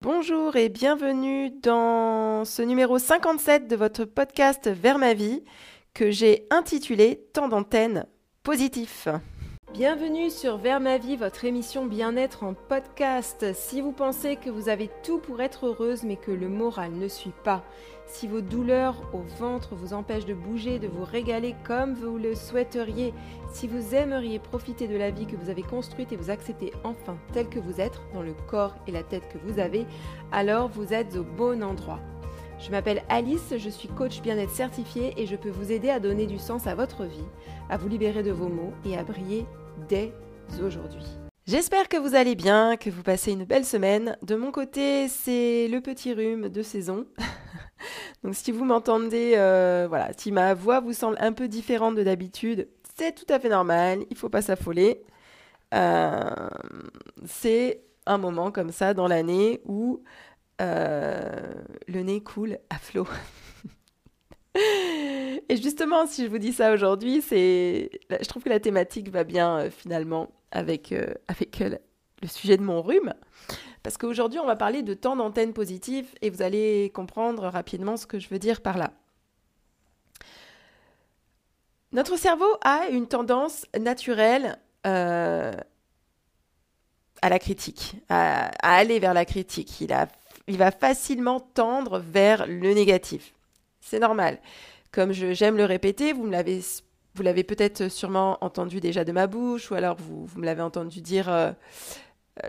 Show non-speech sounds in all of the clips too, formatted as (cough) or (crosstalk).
Bonjour et bienvenue dans ce numéro 57 de votre podcast Vers ma vie que j'ai intitulé Temps d'antenne positif. Bienvenue sur Vers ma vie, votre émission bien-être en podcast. Si vous pensez que vous avez tout pour être heureuse mais que le moral ne suit pas, si vos douleurs au ventre vous empêchent de bouger, de vous régaler comme vous le souhaiteriez, si vous aimeriez profiter de la vie que vous avez construite et vous accepter enfin tel que vous êtes, dans le corps et la tête que vous avez, alors vous êtes au bon endroit. Je m'appelle Alice, je suis coach bien-être certifié et je peux vous aider à donner du sens à votre vie, à vous libérer de vos maux et à briller dès aujourd'hui. J'espère que vous allez bien, que vous passez une belle semaine. De mon côté, c'est le petit rhume de saison. (laughs) Donc si vous m'entendez, euh, voilà, si ma voix vous semble un peu différente de d'habitude, c'est tout à fait normal, il ne faut pas s'affoler. Euh, c'est un moment comme ça dans l'année où euh, le nez coule à flot. (laughs) Et justement, si je vous dis ça aujourd'hui, c'est, je trouve que la thématique va bien euh, finalement avec, euh, avec le sujet de mon rhume. Parce qu'aujourd'hui, on va parler de temps d'antenne positif et vous allez comprendre rapidement ce que je veux dire par là. Notre cerveau a une tendance naturelle à la critique, à, à, aller vers la critique. Il a il va facilement tendre vers le négatif. C'est normal. Comme j'aime le répéter, vous me l'avez vous l'avez peut-être sûrement entendu déjà de ma bouche, ou alors vous, me l'avez entendu dire euh,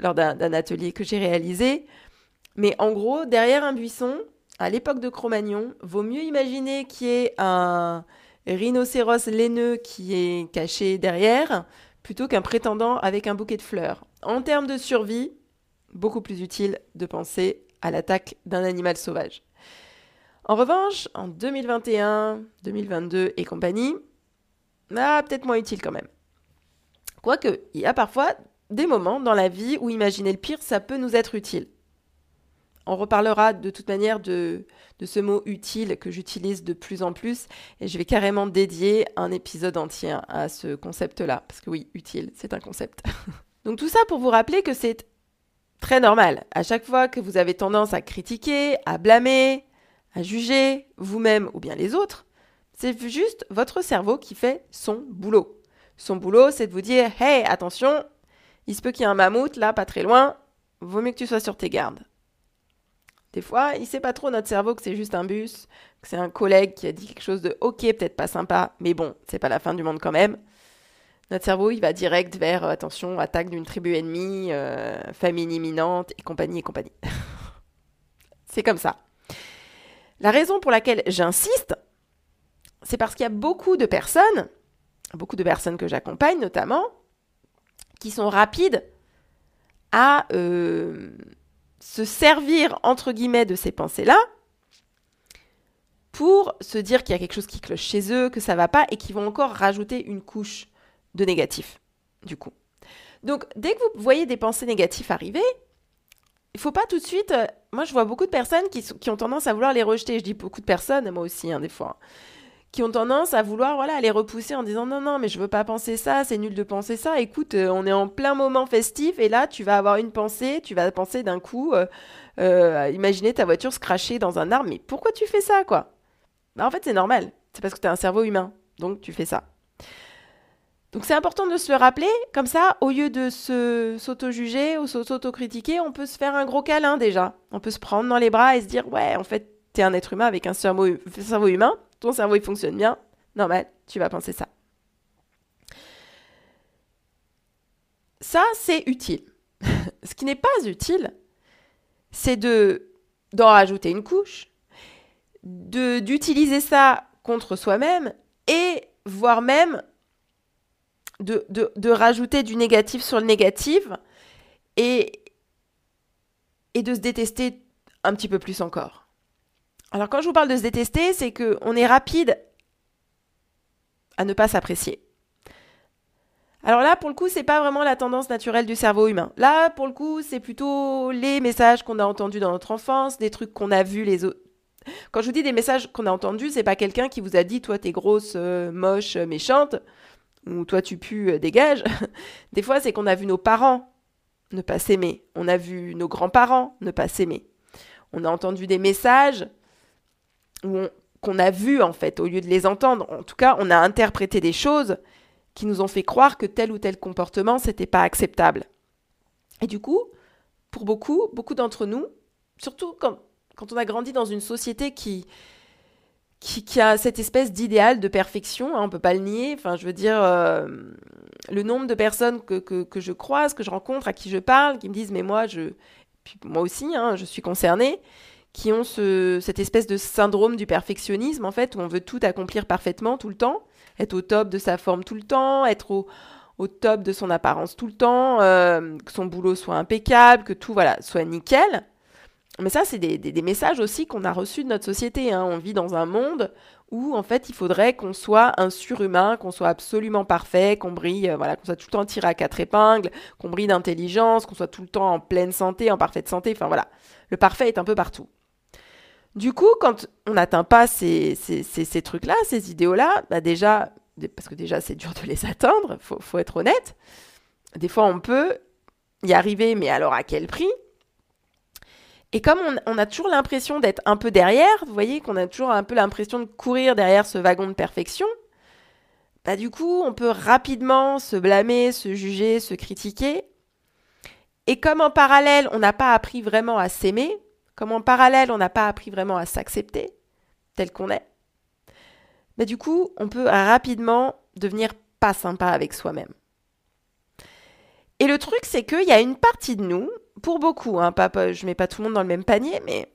lors d'un atelier que j'ai réalisé. Mais en gros, derrière un buisson, à l'époque de Cro-Magnon, vaut mieux imaginer qu'il y ait un rhinocéros laineux qui est caché derrière, plutôt qu'un prétendant avec un bouquet de fleurs. En termes de survie, beaucoup plus utile de penser à l'attaque d'un animal sauvage. En revanche, en 2021, 2022 et compagnie, ah, peut-être moins utile quand même. Quoique, il y a parfois des moments dans la vie où imaginer le pire, ça peut nous être utile. On reparlera de toute manière de, de ce mot utile que j'utilise de plus en plus et je vais carrément dédier un épisode entier à ce concept-là. Parce que oui, utile, c'est un concept. (laughs) Donc tout ça pour vous rappeler que c'est Très normal. À chaque fois que vous avez tendance à critiquer, à blâmer, à juger vous-même ou bien les autres, c'est juste votre cerveau qui fait son boulot. Son boulot, c'est de vous dire Hey, attention, il se peut qu'il y ait un mammouth là, pas très loin, vaut mieux que tu sois sur tes gardes. Des fois, il sait pas trop notre cerveau que c'est juste un bus, que c'est un collègue qui a dit quelque chose de ok, peut-être pas sympa, mais bon, c'est pas la fin du monde quand même. Notre cerveau, il va direct vers, euh, attention, attaque d'une tribu ennemie, euh, famine imminente, et compagnie, et compagnie. (laughs) c'est comme ça. La raison pour laquelle j'insiste, c'est parce qu'il y a beaucoup de personnes, beaucoup de personnes que j'accompagne notamment, qui sont rapides à euh, se servir, entre guillemets, de ces pensées-là pour se dire qu'il y a quelque chose qui cloche chez eux, que ça va pas, et qui vont encore rajouter une couche de négatif, du coup. Donc, dès que vous voyez des pensées négatives arriver, il faut pas tout de suite. Euh, moi, je vois beaucoup de personnes qui, ont tendance à vouloir les rejeter. Je dis beaucoup de personnes, moi aussi, hein, des fois, qui ont tendance à vouloir voilà, les repousser en disant non, non, mais je veux pas penser ça, c'est nul de penser ça. Écoute, euh, on est en plein moment festif et là, tu vas avoir une pensée, tu vas penser d'un coup, euh, imaginer ta voiture se cracher dans un arbre. Mais pourquoi tu fais ça, quoi? Bah, En fait, c'est normal. C'est parce que tu as un cerveau humain. Donc, tu fais ça. Donc c'est important de se le rappeler, comme ça, au lieu de se s'auto-juger ou s'auto-critiquer, on peut se faire un gros câlin déjà. On peut se prendre dans les bras et se dire, ouais, en fait, t'es un être humain avec un cerveau, humain, ton cerveau il fonctionne bien, normal, tu vas penser ça. Ça, c'est utile. (laughs) Ce qui n'est pas utile, c'est de d'en rajouter une couche, d'utiliser ça contre soi-même et voire même de, rajouter du négatif sur le négatif et, et de se détester un petit peu plus encore. Alors quand je vous parle de se détester, c'est qu'on est rapide à ne pas s'apprécier. Alors là, pour le coup, c'est pas vraiment la tendance naturelle du cerveau humain. Là, pour le coup, c'est plutôt les messages qu'on a entendus dans notre enfance, des trucs qu'on a vus les autres. Quand je vous dis des messages qu'on a entendus, c'est pas quelqu'un qui vous a dit toi t'es grosse, euh, moche, méchante ou toi tu pues, euh, dégage. (laughs) Des fois, c'est qu'on a vu nos parents ne pas s'aimer. On a vu nos grands-parents ne pas s'aimer. On a entendu des messages qu'on a vus en fait, au lieu de les entendre. En tout cas, on a interprété des choses qui nous ont fait croire que tel ou tel comportement, c'était pas acceptable. Et du coup, pour beaucoup, beaucoup d'entre nous, surtout quand, quand on a grandi dans une société qui, qui, a cette espèce d'idéal de perfection, hein, on peut pas le nier. Enfin, je veux dire, euh, le nombre de personnes que, que, je croise, que je rencontre, à qui je parle, qui me disent, mais moi, je, puis moi aussi, hein, je suis concernée, qui ont ce, cette espèce de syndrome du perfectionnisme, en fait, où on veut tout accomplir parfaitement tout le temps, être au top de sa forme tout le temps, être au, au top de son apparence tout le temps, euh, que son boulot soit impeccable, que tout voilà soit nickel. Mais ça, c'est des, messages aussi qu'on a reçus de notre société. Hein. On vit dans un monde où, en fait, il faudrait qu'on soit un surhumain, qu'on soit absolument parfait, qu'on brille, euh, voilà, qu'on soit tout le temps tiré à quatre épingles, qu'on brille d'intelligence, qu'on soit tout le temps en pleine santé, en parfaite santé. Enfin voilà, le parfait est un peu partout. Du coup, quand on n'atteint pas ces, trucs-là, ces idéaux-là, bah déjà, parce que déjà c'est dur de les atteindre, faut, faut être honnête. Des fois, on peut y arriver, mais alors à quel prix? Et comme on, a toujours l'impression d'être un peu derrière, vous voyez qu'on a toujours un peu l'impression de courir derrière ce wagon de perfection, bah du coup, on peut rapidement se blâmer, se juger, se critiquer. Et comme en parallèle, on n'a pas appris vraiment à s'aimer, comme en parallèle, on n'a pas appris vraiment à s'accepter tel qu'on est, bah du coup, on peut rapidement devenir pas sympa avec soi-même. Et le truc, c'est qu'il y a une partie de nous, pour beaucoup, hein, pas, je mets pas tout le monde dans le même panier, mais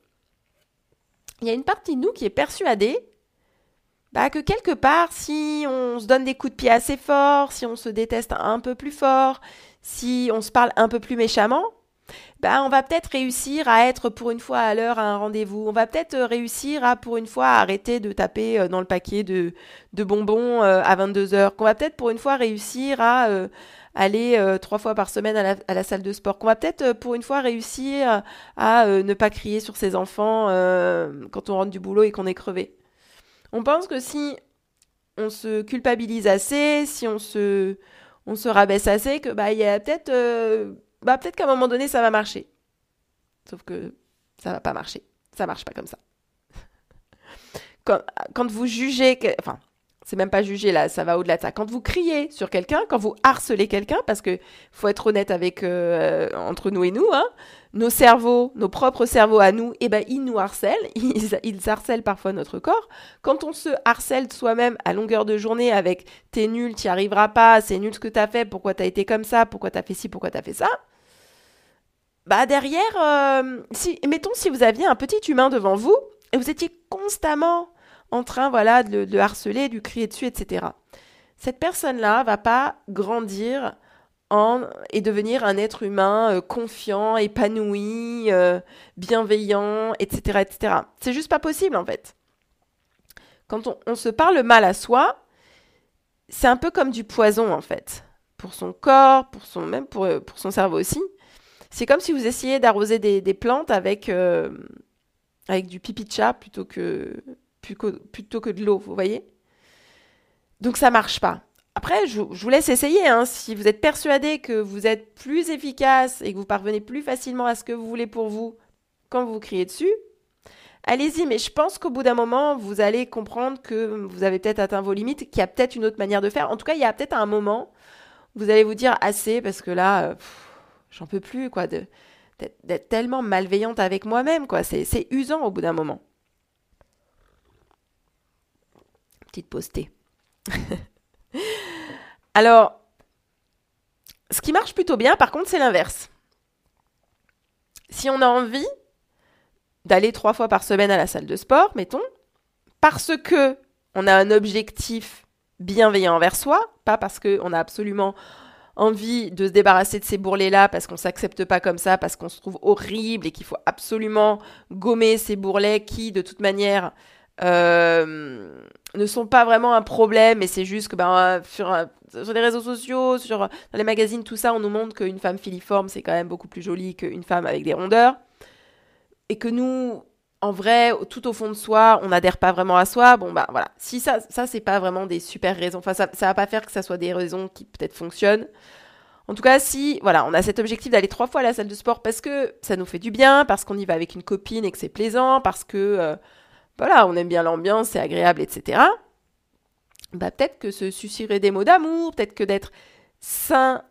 il y a une partie de nous qui est persuadée bah, que quelque part, si on se donne des coups de pied assez forts, si on se déteste un peu plus fort, si on se parle un peu plus méchamment, bah, on va peut-être réussir à être pour une fois à l'heure à un rendez-vous. On va peut-être réussir à pour une fois arrêter de taper euh, dans le paquet de, bonbons euh, à 22h. Qu'on va peut-être pour une fois réussir à, euh, aller euh, trois fois par semaine à la, salle de sport, qu'on va peut-être euh, pour une fois réussir à euh, ne pas crier sur ses enfants quand on rentre du boulot et qu'on est crevé. On pense que si on se culpabilise assez, si on se, on se rabaisse assez, que bah peut-être, bah peut-être qu'à un moment donné ça va marcher. Sauf que ça va pas marcher. Ça marche pas comme ça. (laughs) Quand, quand vous jugez, enfin, c'est même pas juger là, ça va au-delà de ça. Quand vous criez sur quelqu'un, quand vous harcelez quelqu'un, parce que faut être honnête avec euh, entre nous et nous, hein, nos cerveaux, nos propres cerveaux à nous, eh ben ils nous harcèlent, (laughs) ils, ils harcèlent parfois notre corps. Quand on se harcèle soi-même à longueur de journée avec t'es nul, t'y arriveras pas, c'est nul ce que t'as fait, pourquoi t'as été comme ça, pourquoi t'as fait ci, pourquoi t'as fait ça, bah derrière, euh, si mettons si vous aviez un petit humain devant vous et vous étiez constamment en train voilà, de, le harceler, de lui crier dessus, etc. Cette personne-là va pas grandir en, et devenir un être humain euh, confiant, épanoui, euh, bienveillant, etc. etc. C'est juste pas possible en fait. Quand on, se parle mal à soi, c'est un peu comme du poison en fait. Pour son corps, pour son, même pour, euh, pour son cerveau aussi. C'est comme si vous essayiez d'arroser des, plantes avec, avec du pipi de chat plutôt que, plutôt que de l'eau, vous voyez? Donc ça marche pas. Après, je, vous laisse essayer. Hein. Si vous êtes persuadé que vous êtes plus efficace et que vous parvenez plus facilement à ce que vous voulez pour vous quand vous criez dessus, allez-y. Mais je pense qu'au bout d'un moment, vous allez comprendre que vous avez peut-être atteint vos limites, qu'il y a peut-être une autre manière de faire. En tout cas, il y a peut-être un moment, vous allez vous dire assez parce que là, euh, j'en peux plus, quoi, d'être tellement malveillante avec moi-même. C'est usant au bout d'un moment. Petite (laughs) Alors, ce qui marche plutôt bien, par contre, c'est l'inverse. Si on a envie d'aller trois fois par semaine à la salle de sport, mettons, parce que on a un objectif bienveillant envers soi, pas parce qu'on a absolument envie de se débarrasser de ces bourrelets-là, parce qu'on s'accepte pas comme ça, parce qu'on se trouve horrible et qu'il faut absolument gommer ces bourrelets qui, de toute manière, euh, ne sont pas vraiment un problème, et c'est juste que ben, sur, sur les réseaux sociaux, sur, dans les magazines, tout ça, on nous montre qu'une femme filiforme, c'est quand même beaucoup plus joli qu'une femme avec des rondeurs. Et que nous, en vrai, tout au fond de soi, on n'adhère pas vraiment à soi. Bon, bah voilà. Si ça, ça c'est pas vraiment des super raisons. Enfin, ça, ça va pas faire que ça soit des raisons qui peut-être fonctionnent. En tout cas, si voilà, on a cet objectif d'aller trois fois à la salle de sport parce que ça nous fait du bien, parce qu'on y va avec une copine et que c'est plaisant, parce que euh, voilà, on aime bien l'ambiance, c'est agréable, etc. Bah peut-être que ce susciterait des mots d'amour, peut-être que d'être sain,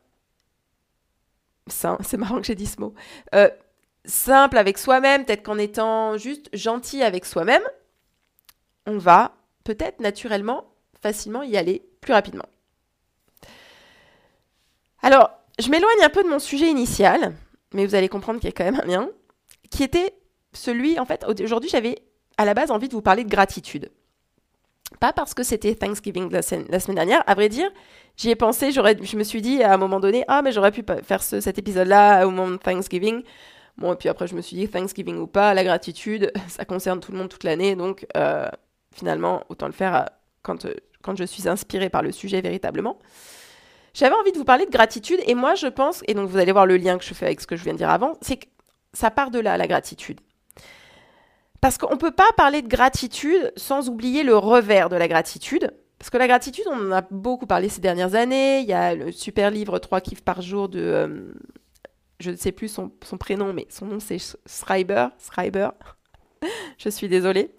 sain, (laughs) c'est marrant que j'ai dit ce mot, euh, simple avec soi-même, peut-être qu'en étant juste gentil avec soi-même, on va peut-être naturellement, facilement y aller plus rapidement. Alors, je m'éloigne un peu de mon sujet initial, mais vous allez comprendre qu'il y a quand même un lien, qui était celui, en fait, aujourd'hui j'avais à la base envie de vous parler de gratitude. Pas parce que c'était Thanksgiving la, semaine dernière, à vrai dire, j'y ai pensé, je me suis dit à un moment donné, ah mais j'aurais pu faire cet épisode-là au moment de Thanksgiving. Bon, et puis après je me suis dit, Thanksgiving ou pas, la gratitude, (laughs) ça concerne tout le monde toute l'année, donc euh, finalement, autant le faire euh, quand, euh, quand je suis inspirée par le sujet véritablement. J'avais envie de vous parler de gratitude et moi je pense, et donc vous allez voir le lien que je fais avec ce que je viens de dire avant, c'est que ça part de là, la gratitude. Parce qu'on ne peut pas parler de gratitude sans oublier le revers de la gratitude. Parce que la gratitude, on en a beaucoup parlé ces dernières années. Il y a le super livre 3 kiffs par jour de... Euh, je ne sais plus son, son, prénom, mais son nom c'est Schreiber. Schreiber. (laughs) je suis désolée.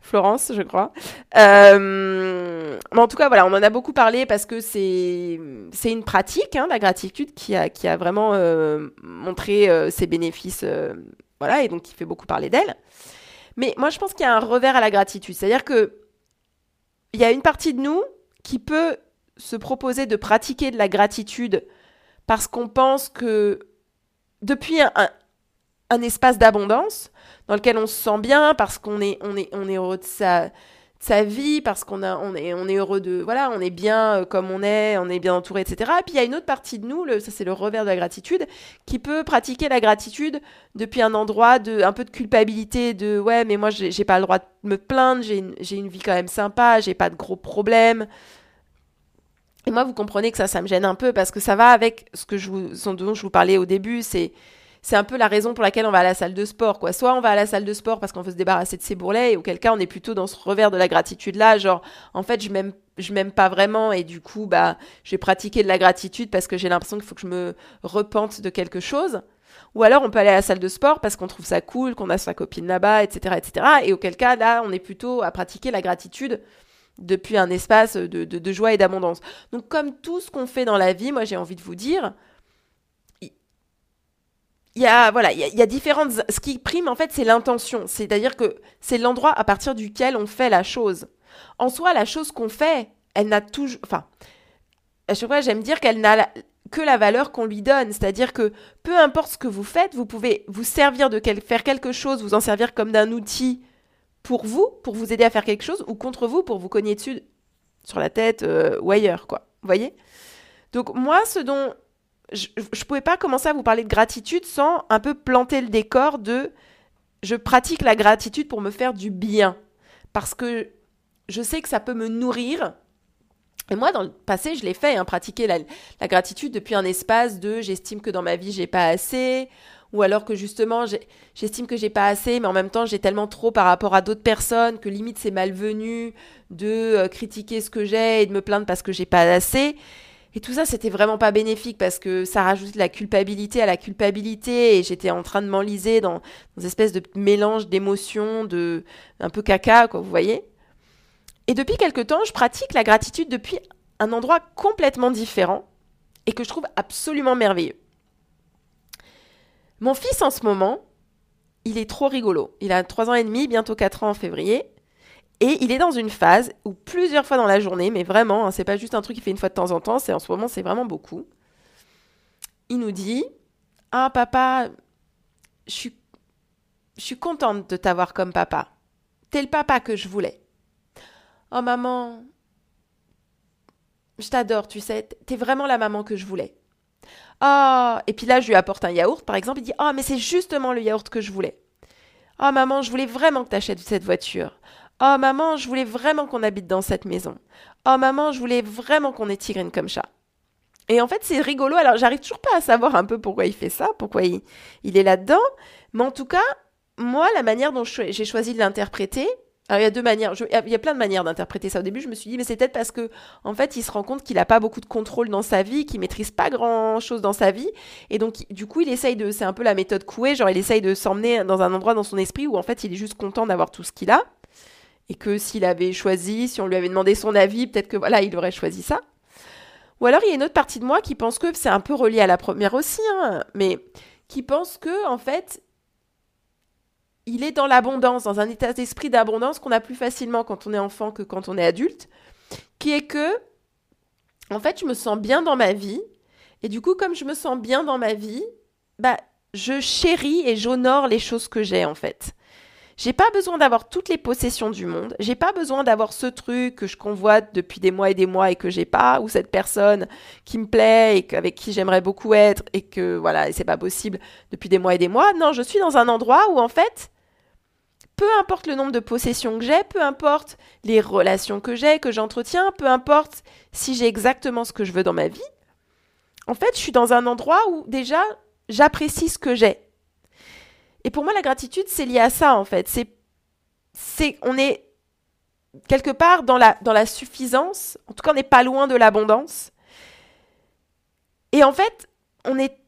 Florence, je crois. Euh, mais en tout cas, voilà, on en a beaucoup parlé parce que c'est une pratique, hein, la gratitude, qui a, qui a vraiment euh, montré ses bénéfices, voilà, et donc qui fait beaucoup parler d'elle. Mais moi, je pense qu'il y a un revers à la gratitude, c'est-à-dire que il y a une partie de nous qui peut se proposer de pratiquer de la gratitude parce qu'on pense que depuis un, espace d'abondance dans lequel on se sent bien parce qu'on est, on est, on est heureux de sa, sa vie, parce qu'on a, est, heureux de, voilà, on est bien euh, comme on est, on est bien entouré, etc. Et puis il y a une autre partie de nous, ça c'est le revers de la gratitude, qui peut pratiquer la gratitude depuis un endroit de, un peu de culpabilité, de ouais, mais moi j'ai pas le droit de me plaindre, j'ai une, vie quand même sympa, j'ai pas de gros problèmes. Et moi, vous comprenez que ça, ça me gêne un peu parce que ça va avec ce que je vous, dont je vous parlais au début, c'est c'est un peu la raison pour laquelle on va à la salle de sport, quoi. Soit on va à la salle de sport parce qu'on veut se débarrasser de ses bourrelets, et auquel cas on est plutôt dans ce revers de la gratitude là, genre en fait je m'aime m'aime pas vraiment et du coup bah je vais pratiquer de la gratitude parce que j'ai l'impression qu'il faut que je me repente de quelque chose. Ou alors on peut aller à la salle de sport parce qu'on trouve ça cool, qu'on a sa copine là-bas, etc., etc. Et auquel cas là on est plutôt à pratiquer la gratitude depuis un espace de, de joie et d'abondance. Donc comme tout ce qu'on fait dans la vie, moi j'ai envie de vous dire, il y a voilà, il y, a, différentes. Ce qui prime en fait, c'est l'intention. C'est-à-dire que c'est l'endroit à partir duquel on fait la chose. En soi, la chose qu'on fait, elle n'a toujours. Enfin, à chaque fois, j'aime dire qu'elle n'a que la valeur qu'on lui donne. C'est-à-dire que peu importe ce que vous faites, vous pouvez vous servir de faire quelque chose, vous en servir comme d'un outil pour vous, pour vous aider à faire quelque chose, ou contre vous pour vous cogner dessus sur la tête euh, ou ailleurs, quoi. Vous voyez? Donc moi, ce dont je ne pouvais pas commencer à vous parler de gratitude sans un peu planter le décor de je pratique la gratitude pour me faire du bien. Parce que je sais que ça peut me nourrir. Et moi, dans le passé, je l'ai fait, hein, pratiquer la, la, gratitude depuis un espace de j'estime que dans ma vie, j'ai pas assez, ou alors que justement, j'estime que j'ai pas assez, mais en même temps, j'ai tellement trop par rapport à d'autres personnes que limite c'est malvenu de euh, critiquer ce que j'ai et de me plaindre parce que j'ai pas assez. Et tout ça, c'était vraiment pas bénéfique parce que ça rajoutait de la culpabilité à la culpabilité et j'étais en train de m'enliser dans, dans une espèce de mélange d'émotions, de un peu caca, quoi, vous voyez. Et depuis quelque temps, je pratique la gratitude depuis un endroit complètement différent et que je trouve absolument merveilleux. Mon fils en ce moment, il est trop rigolo. Il a 3 ans et demi, bientôt 4 ans en février. Et il est dans une phase où plusieurs fois dans la journée, mais vraiment, hein, c'est pas juste un truc qu'il fait une fois de temps en temps, c'est en ce moment, c'est vraiment beaucoup. Il nous dit Ah, papa, je suis, contente de t'avoir comme papa. T'es le papa que je voulais. Oh, maman, je t'adore, tu sais, t'es vraiment la maman que je voulais. Ah, et puis là, je lui apporte un yaourt, par exemple, il dit Ah, mais c'est justement le yaourt que je voulais. Oh maman, je voulais vraiment que tu achètes cette voiture. Oh maman, je voulais vraiment qu'on habite dans cette maison. Oh maman, je voulais vraiment qu'on ait Tigrine comme chat. Et en fait, c'est rigolo. Alors, j'arrive toujours pas à savoir un peu pourquoi il fait ça, pourquoi il, est là-dedans. Mais en tout cas, moi, la manière dont j'ai choisi de l'interpréter, Alors, il y a deux manières. il y a plein de manières d'interpréter ça. Au début, je me suis dit, mais c'est peut-être parce que, en fait, il se rend compte qu'il n'a pas beaucoup de contrôle dans sa vie, qu'il maîtrise pas grand chose dans sa vie. Et donc, du coup, il essaye de. C'est un peu la méthode couée. Genre, il essaye de s'emmener dans un endroit dans son esprit où, en fait, il est juste content d'avoir tout ce qu'il a. Et que s'il avait choisi, si on lui avait demandé son avis, peut-être que, voilà, il aurait choisi ça. Ou alors, il y a une autre partie de moi qui pense que c'est un peu relié à la première aussi, hein, mais qui pense que, en fait, il est dans l'abondance, dans un état d'esprit d'abondance qu'on a plus facilement quand on est enfant que quand on est adulte, qui est que, en fait, je me sens bien dans ma vie, et du coup, comme je me sens bien dans ma vie, bah, je chéris et j'honore les choses que j'ai, en fait. J'ai pas besoin d'avoir toutes les possessions du monde. J'ai pas besoin d'avoir ce truc que je convoite depuis des mois et des mois et que j'ai pas, ou cette personne qui me plaît et avec qui j'aimerais beaucoup être et que voilà, c'est pas possible depuis des mois et des mois. Non, je suis dans un endroit où en fait, peu importe le nombre de possessions que j'ai, peu importe les relations que j'ai, que j'entretiens, peu importe si j'ai exactement ce que je veux dans ma vie, en fait, je suis dans un endroit où déjà j'apprécie ce que j'ai. Et pour moi, la gratitude, c'est lié à ça, en fait. C'est, c'est, on est quelque part dans la, dans la suffisance. En tout cas, on n'est pas loin de l'abondance. Et en fait, on est,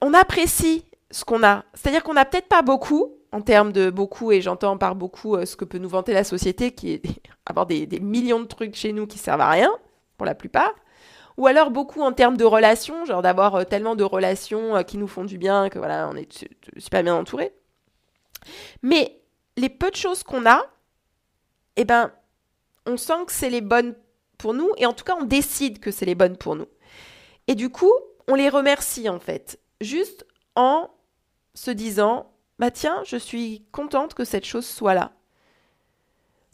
on apprécie ce qu'on a. C'est-à-dire qu'on n'a peut-être pas beaucoup, en termes de beaucoup, et j'entends par beaucoup euh, ce que peut nous vanter la société, qui est (laughs) avoir des, des, millions de trucs chez nous qui servent à rien, pour la plupart. Ou alors beaucoup en termes de relations, genre d'avoir euh, tellement de relations euh, qui nous font du bien, que voilà, on est super bien entouré. Mais les peu de choses qu'on a, eh ben, on sent que c'est les bonnes pour nous, et en tout cas, on décide que c'est les bonnes pour nous. Et du coup, on les remercie en fait, juste en se disant, bah tiens, je suis contente que cette chose soit là.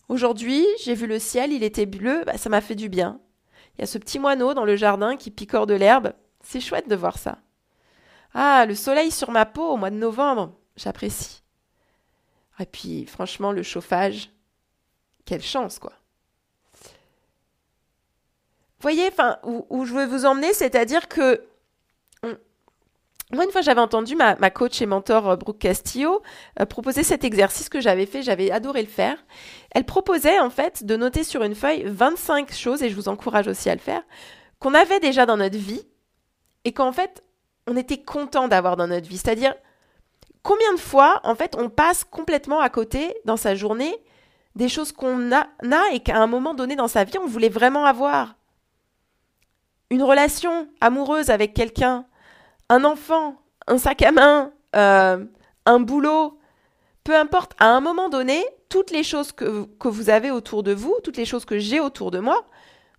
Aujourd'hui, j'ai vu le ciel, il était bleu, bah, ça m'a fait du bien. Il y a ce petit moineau dans le jardin qui picore de l'herbe. C'est chouette de voir ça. Ah, le soleil sur ma peau au mois de novembre, j'apprécie. Et puis, franchement, le chauffage, quelle chance, quoi. Voyez, enfin, où, où, je veux vous emmener, c'est-à-dire que moi, une fois, j'avais entendu ma, coach et mentor euh, Brooke Castillo euh, proposer cet exercice que j'avais fait, j'avais adoré le faire. Elle proposait en fait de noter sur une feuille 25 choses, et je vous encourage aussi à le faire, qu'on avait déjà dans notre vie et qu'en fait, on était content d'avoir dans notre vie. C'est-à-dire, combien de fois, en fait, on passe complètement à côté dans sa journée des choses qu'on a, a et qu'à un moment donné dans sa vie, on voulait vraiment avoir? Une relation amoureuse avec quelqu'un, un enfant, un sac à main, euh, un boulot, peu importe, à un moment donné, toutes les choses que, vous avez autour de vous, toutes les choses que j'ai autour de moi,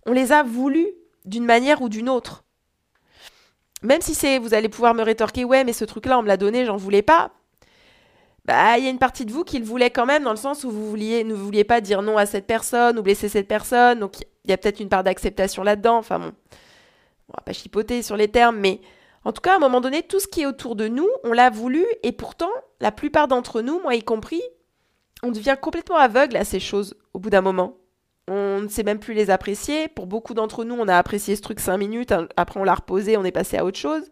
on les a voulues d'une manière ou d'une autre. Même si c'est, vous allez pouvoir me rétorquer, ouais, mais ce truc-là, on me l'a donné, j'en voulais pas. Bah, il y a une partie de vous qui le voulait quand même, dans le sens où vous vouliez, ne vouliez pas dire non à cette personne ou blesser cette personne. Donc, il y a peut-être une part d'acceptation là-dedans. Enfin bon, on va pas chipoter sur les termes, mais en tout cas, à un moment donné, tout ce qui est autour de nous, on l'a voulu, et pourtant, la plupart d'entre nous, moi y compris, on devient complètement aveugle à ces choses au bout d'un moment. On ne sait même plus les apprécier. Pour beaucoup d'entre nous, on a apprécié ce truc cinq minutes, hein, après on l'a reposé, on est passé à autre chose.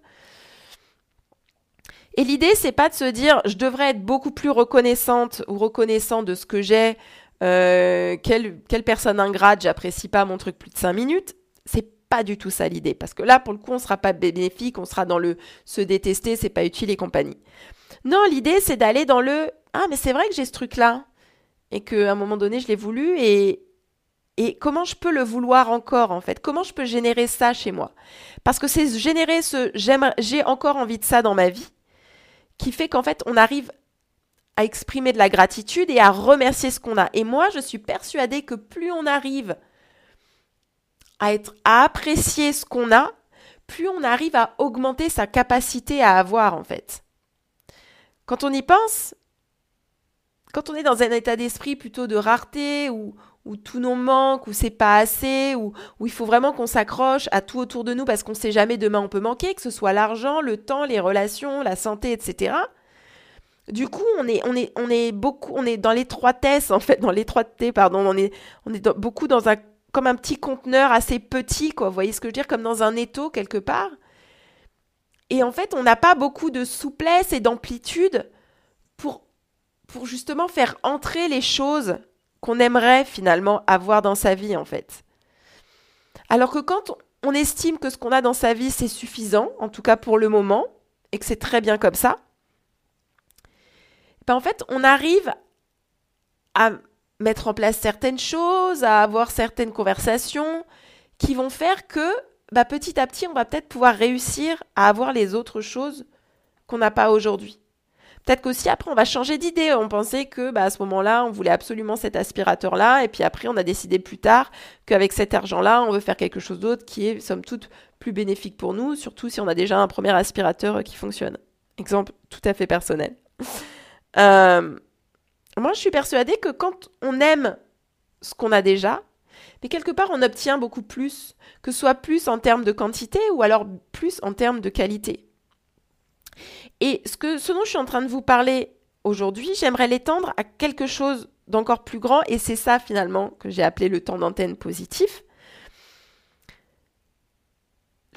Et l'idée, c'est pas de se dire je devrais être beaucoup plus reconnaissante ou reconnaissant de ce que j'ai, euh, quelle, quelle personne ingrate, j'apprécie pas mon truc plus de cinq minutes. C'est pas du tout ça l'idée. Parce que là, pour le coup, on sera pas bénéfique, on sera dans le se détester, c'est pas utile et compagnie. Non, l'idée, c'est d'aller dans le Ah, mais c'est vrai que j'ai ce truc-là. Et qu'à un moment donné, je l'ai voulu et. Et comment je peux le vouloir encore, en fait? Comment je peux générer ça chez moi? Parce que c'est générer ce j'ai encore envie de ça dans ma vie qui fait qu'en fait, on arrive à exprimer de la gratitude et à remercier ce qu'on a. Et moi, je suis persuadée que plus on arrive à être à apprécier ce qu'on a, plus on arrive à augmenter sa capacité à avoir en fait. Quand on y pense, quand on est dans un état d'esprit plutôt de rareté ou où tout nous manque, où c'est pas assez, où, où il faut vraiment qu'on s'accroche à tout autour de nous parce qu'on sait jamais demain on peut manquer, que ce soit l'argent, le temps, les relations, la santé, etc. Du coup, on est, on est, on est beaucoup, on est dans l'étroitesse en fait, dans l'étroiteté, pardon, on est, on est beaucoup dans un comme un petit conteneur assez petit, quoi. Voyez ce que je veux dire? Comme dans un étau quelque part. Et en fait, on n'a pas beaucoup de souplesse et d'amplitude pour pour justement faire entrer les choses qu'on aimerait finalement avoir dans sa vie en fait. Alors que quand on estime que ce qu'on a dans sa vie c'est suffisant, en tout cas pour le moment, et que c'est très bien comme ça, ben en fait on arrive à mettre en place certaines choses, à avoir certaines conversations qui vont faire que bah, petit à petit, on va peut-être pouvoir réussir à avoir les autres choses qu'on n'a pas aujourd'hui. Peut-être qu'aussi après, on va changer d'idée. On pensait que bah, à ce moment-là, on voulait absolument cet aspirateur-là, et puis après, on a décidé plus tard qu'avec cet argent-là, on veut faire quelque chose d'autre qui est, somme toute, plus bénéfique pour nous, surtout si on a déjà un premier aspirateur qui fonctionne. Exemple tout à fait personnel. (laughs) Euh, moi, je suis persuadée que quand on aime ce qu'on a déjà, mais quelque part, on obtient beaucoup plus, que ce soit plus en termes de quantité ou alors plus en termes de qualité. Et ce, que, ce dont je suis en train de vous parler aujourd'hui, j'aimerais l'étendre à quelque chose d'encore plus grand, et c'est ça finalement que j'ai appelé le temps d'antenne positif.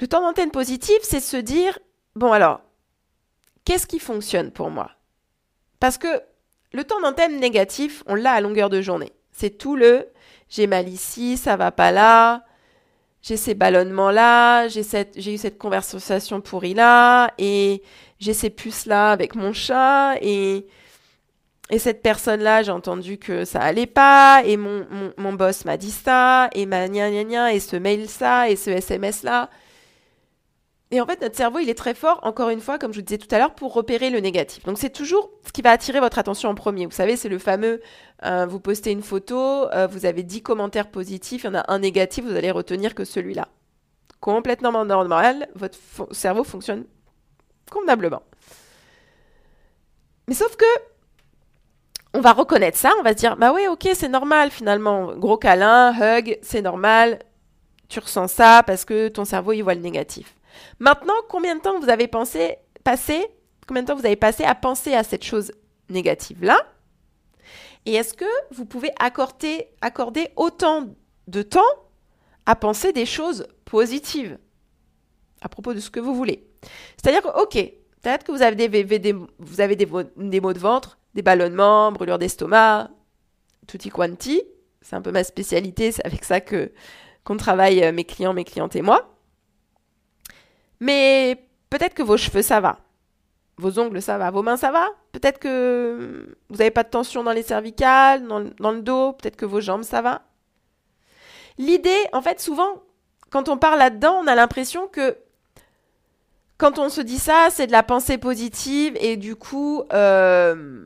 Le temps d'antenne positif, c'est se dire, bon alors, qu'est-ce qui fonctionne pour moi? Parce que le temps d'antenne négatif, on l'a à longueur de journée. C'est tout le j'ai mal ici, ça va pas là, j'ai ces ballonnements là, j'ai eu cette conversation pourrie là, et j'ai ces puces là avec mon chat, et, et cette personne là, j'ai entendu que ça allait pas, et mon, mon, boss m'a dit ça, et ma et ce mail ça, et ce SMS là. Et en fait, notre cerveau, il est très fort, encore une fois, comme je vous disais tout à l'heure, pour repérer le négatif. Donc c'est toujours ce qui va attirer votre attention en premier. Vous savez, c'est le fameux, euh, vous postez une photo, euh, vous avez 10 commentaires positifs, il y en a un négatif, vous allez retenir que celui-là. Complètement normal, votre cerveau fonctionne convenablement. Mais sauf que, on va reconnaître ça, on va se dire, bah oui, ok, c'est normal finalement. Gros câlin, hug, c'est normal. Tu ressens ça parce que ton cerveau, il voit le négatif. Maintenant, combien de temps vous avez passé, combien de temps vous avez passé à penser à cette chose négative-là? Et est-ce que vous pouvez accorder, autant de temps à penser des choses positives à propos de ce que vous voulez? C'est-à-dire que, ok, peut-être que vous avez, des, vous avez des, des maux de ventre, des ballonnements, brûlures d'estomac, tutti quanti. C'est un peu ma spécialité, c'est avec ça que qu'on travaille euh, mes clients, mes clientes et moi. Mais peut-être que vos cheveux, ça va. Vos ongles, ça va. Vos mains, ça va. Peut-être que vous n'avez pas de tension dans les cervicales, dans, le dos. Peut-être que vos jambes, ça va. L'idée, en fait, souvent, quand on parle là-dedans, on a l'impression que quand on se dit ça, c'est de la pensée positive et du coup, euh,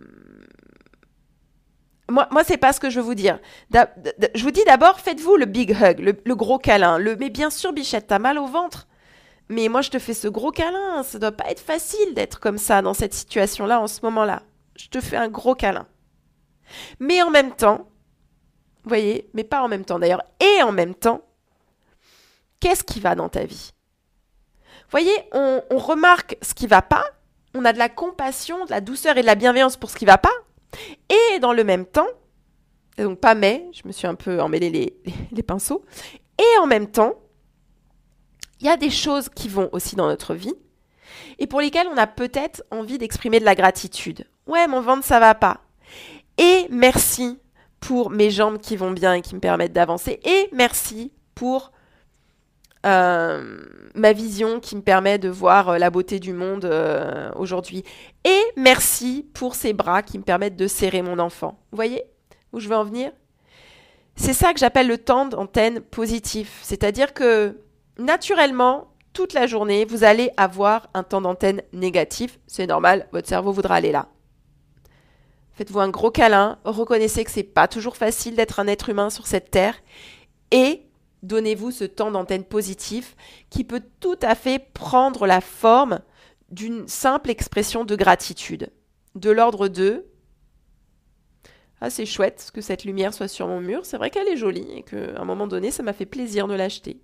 moi, moi c'est pas ce que je veux vous dire. je vous dis d'abord, faites-vous le big hug, le, gros câlin. Mais bien sûr, Bichette, t'as mal au ventre. Mais moi, je te fais ce gros câlin. Ça doit pas être facile d'être comme ça dans cette situation-là en ce moment-là. Je te fais un gros câlin. Mais en même temps, vous voyez, mais pas en même temps d'ailleurs, et en même temps, qu'est-ce qui va dans ta vie? Vous voyez, on, remarque ce qui va pas, on a de la compassion, de la douceur et de la bienveillance pour ce qui va pas, et dans le même temps, donc pas mais, je me suis un peu emmêlé les pinceaux, et en même temps, il y a des choses qui vont aussi dans notre vie et pour lesquelles on a peut-être envie d'exprimer de la gratitude. Ouais, mon ventre, ça va pas. Et merci pour mes jambes qui vont bien et qui me permettent d'avancer. Et merci pour euh, ma vision qui me permet de voir euh, la beauté du monde euh, aujourd'hui. Et merci pour ces bras qui me permettent de serrer mon enfant. Vous voyez où je veux en venir? C'est ça que j'appelle le temps d'antenne positif. C'est-à-dire que naturellement, toute la journée, vous allez avoir un temps d'antenne négatif. C'est normal, votre cerveau voudra aller là. Faites-vous un gros câlin, reconnaissez que c'est pas toujours facile d'être un être humain sur cette terre et donnez-vous ce temps d'antenne positif qui peut tout à fait prendre la forme d'une simple expression de gratitude. De l'ordre de Ah, c'est chouette que cette lumière soit sur mon mur, c'est vrai qu'elle est jolie et qu'à un moment donné, ça m'a fait plaisir de l'acheter.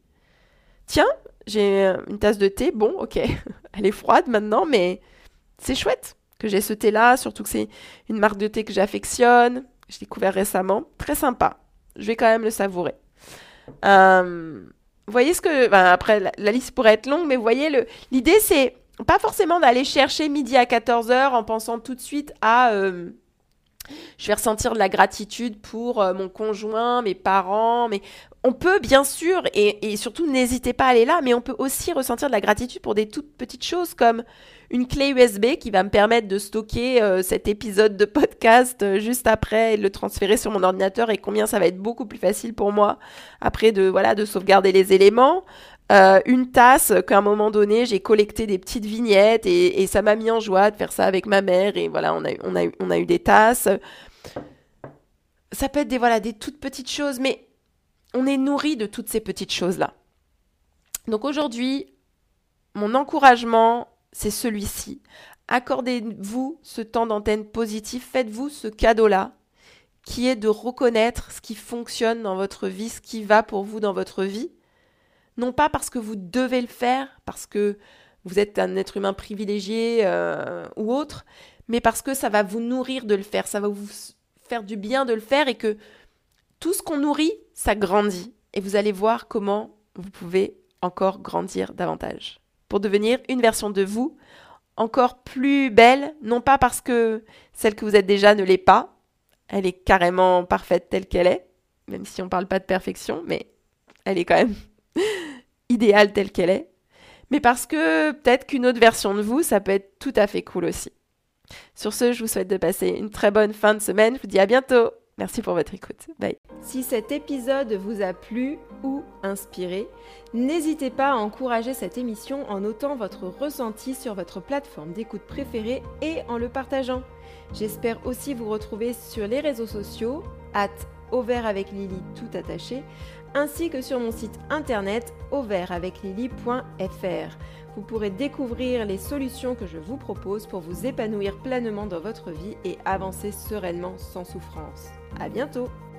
Tiens, j'ai une tasse de thé. Bon, ok, (laughs) elle est froide maintenant, mais c'est chouette que j'ai ce thé-là, surtout que c'est une marque de thé que j'affectionne. J'ai découvert récemment. Très sympa. Je vais quand même le savourer. Euh, vous voyez ce que. après, la, liste pourrait être longue, mais vous voyez, l'idée, c'est pas forcément d'aller chercher midi à 14h en pensant tout de suite à. Euh, je vais ressentir de la gratitude pour euh, mon conjoint, mes parents, mais on peut bien sûr, et, surtout n'hésitez pas à aller là, mais on peut aussi ressentir de la gratitude pour des toutes petites choses comme une clé USB qui va me permettre de stocker euh, cet épisode de podcast euh, juste après et le transférer sur mon ordinateur et combien ça va être beaucoup plus facile pour moi après de voilà de sauvegarder les éléments. une tasse qu'à un moment donné j'ai collecté des petites vignettes et, ça m'a mis en joie de faire ça avec ma mère et voilà on a, on a, on a eu des tasses ça peut être des, voilà, des toutes petites choses, mais on est nourri de toutes ces petites choses-là. Donc aujourd'hui, mon encouragement, c'est celui-ci. Accordez-vous ce temps d'antenne positif, faites-vous ce cadeau-là, qui est de reconnaître ce qui fonctionne dans votre vie, ce qui va pour vous dans votre vie. Non pas parce que vous devez le faire, parce que vous êtes un être humain privilégié euh, ou autre, mais parce que ça va vous nourrir de le faire, ça va vous faire du bien de le faire et que tout ce qu'on nourrit, ça grandit. Et vous allez voir comment vous pouvez encore grandir davantage. Pour devenir une version de vous encore plus belle, non pas parce que celle que vous êtes déjà ne l'est pas, elle est carrément parfaite telle qu'elle est, même si on ne parle pas de perfection, mais elle est quand même (laughs) idéale telle qu'elle est, mais parce que peut-être qu'une autre version de vous, ça peut être tout à fait cool aussi. Sur ce, je vous souhaite de passer une très bonne fin de semaine. Je vous dis à bientôt. Merci pour votre écoute. Bye. Si cet épisode vous a plu ou inspiré, n'hésitez pas à encourager cette émission en notant votre ressenti sur votre plateforme d'écoute préférée et en le partageant. J'espère aussi vous retrouver sur les réseaux sociaux, at avec Lily tout attaché, ainsi que sur mon site internet auvertaveclily.fr vous pourrez découvrir les solutions que je vous propose pour vous épanouir pleinement dans votre vie et avancer sereinement sans souffrance. À bientôt!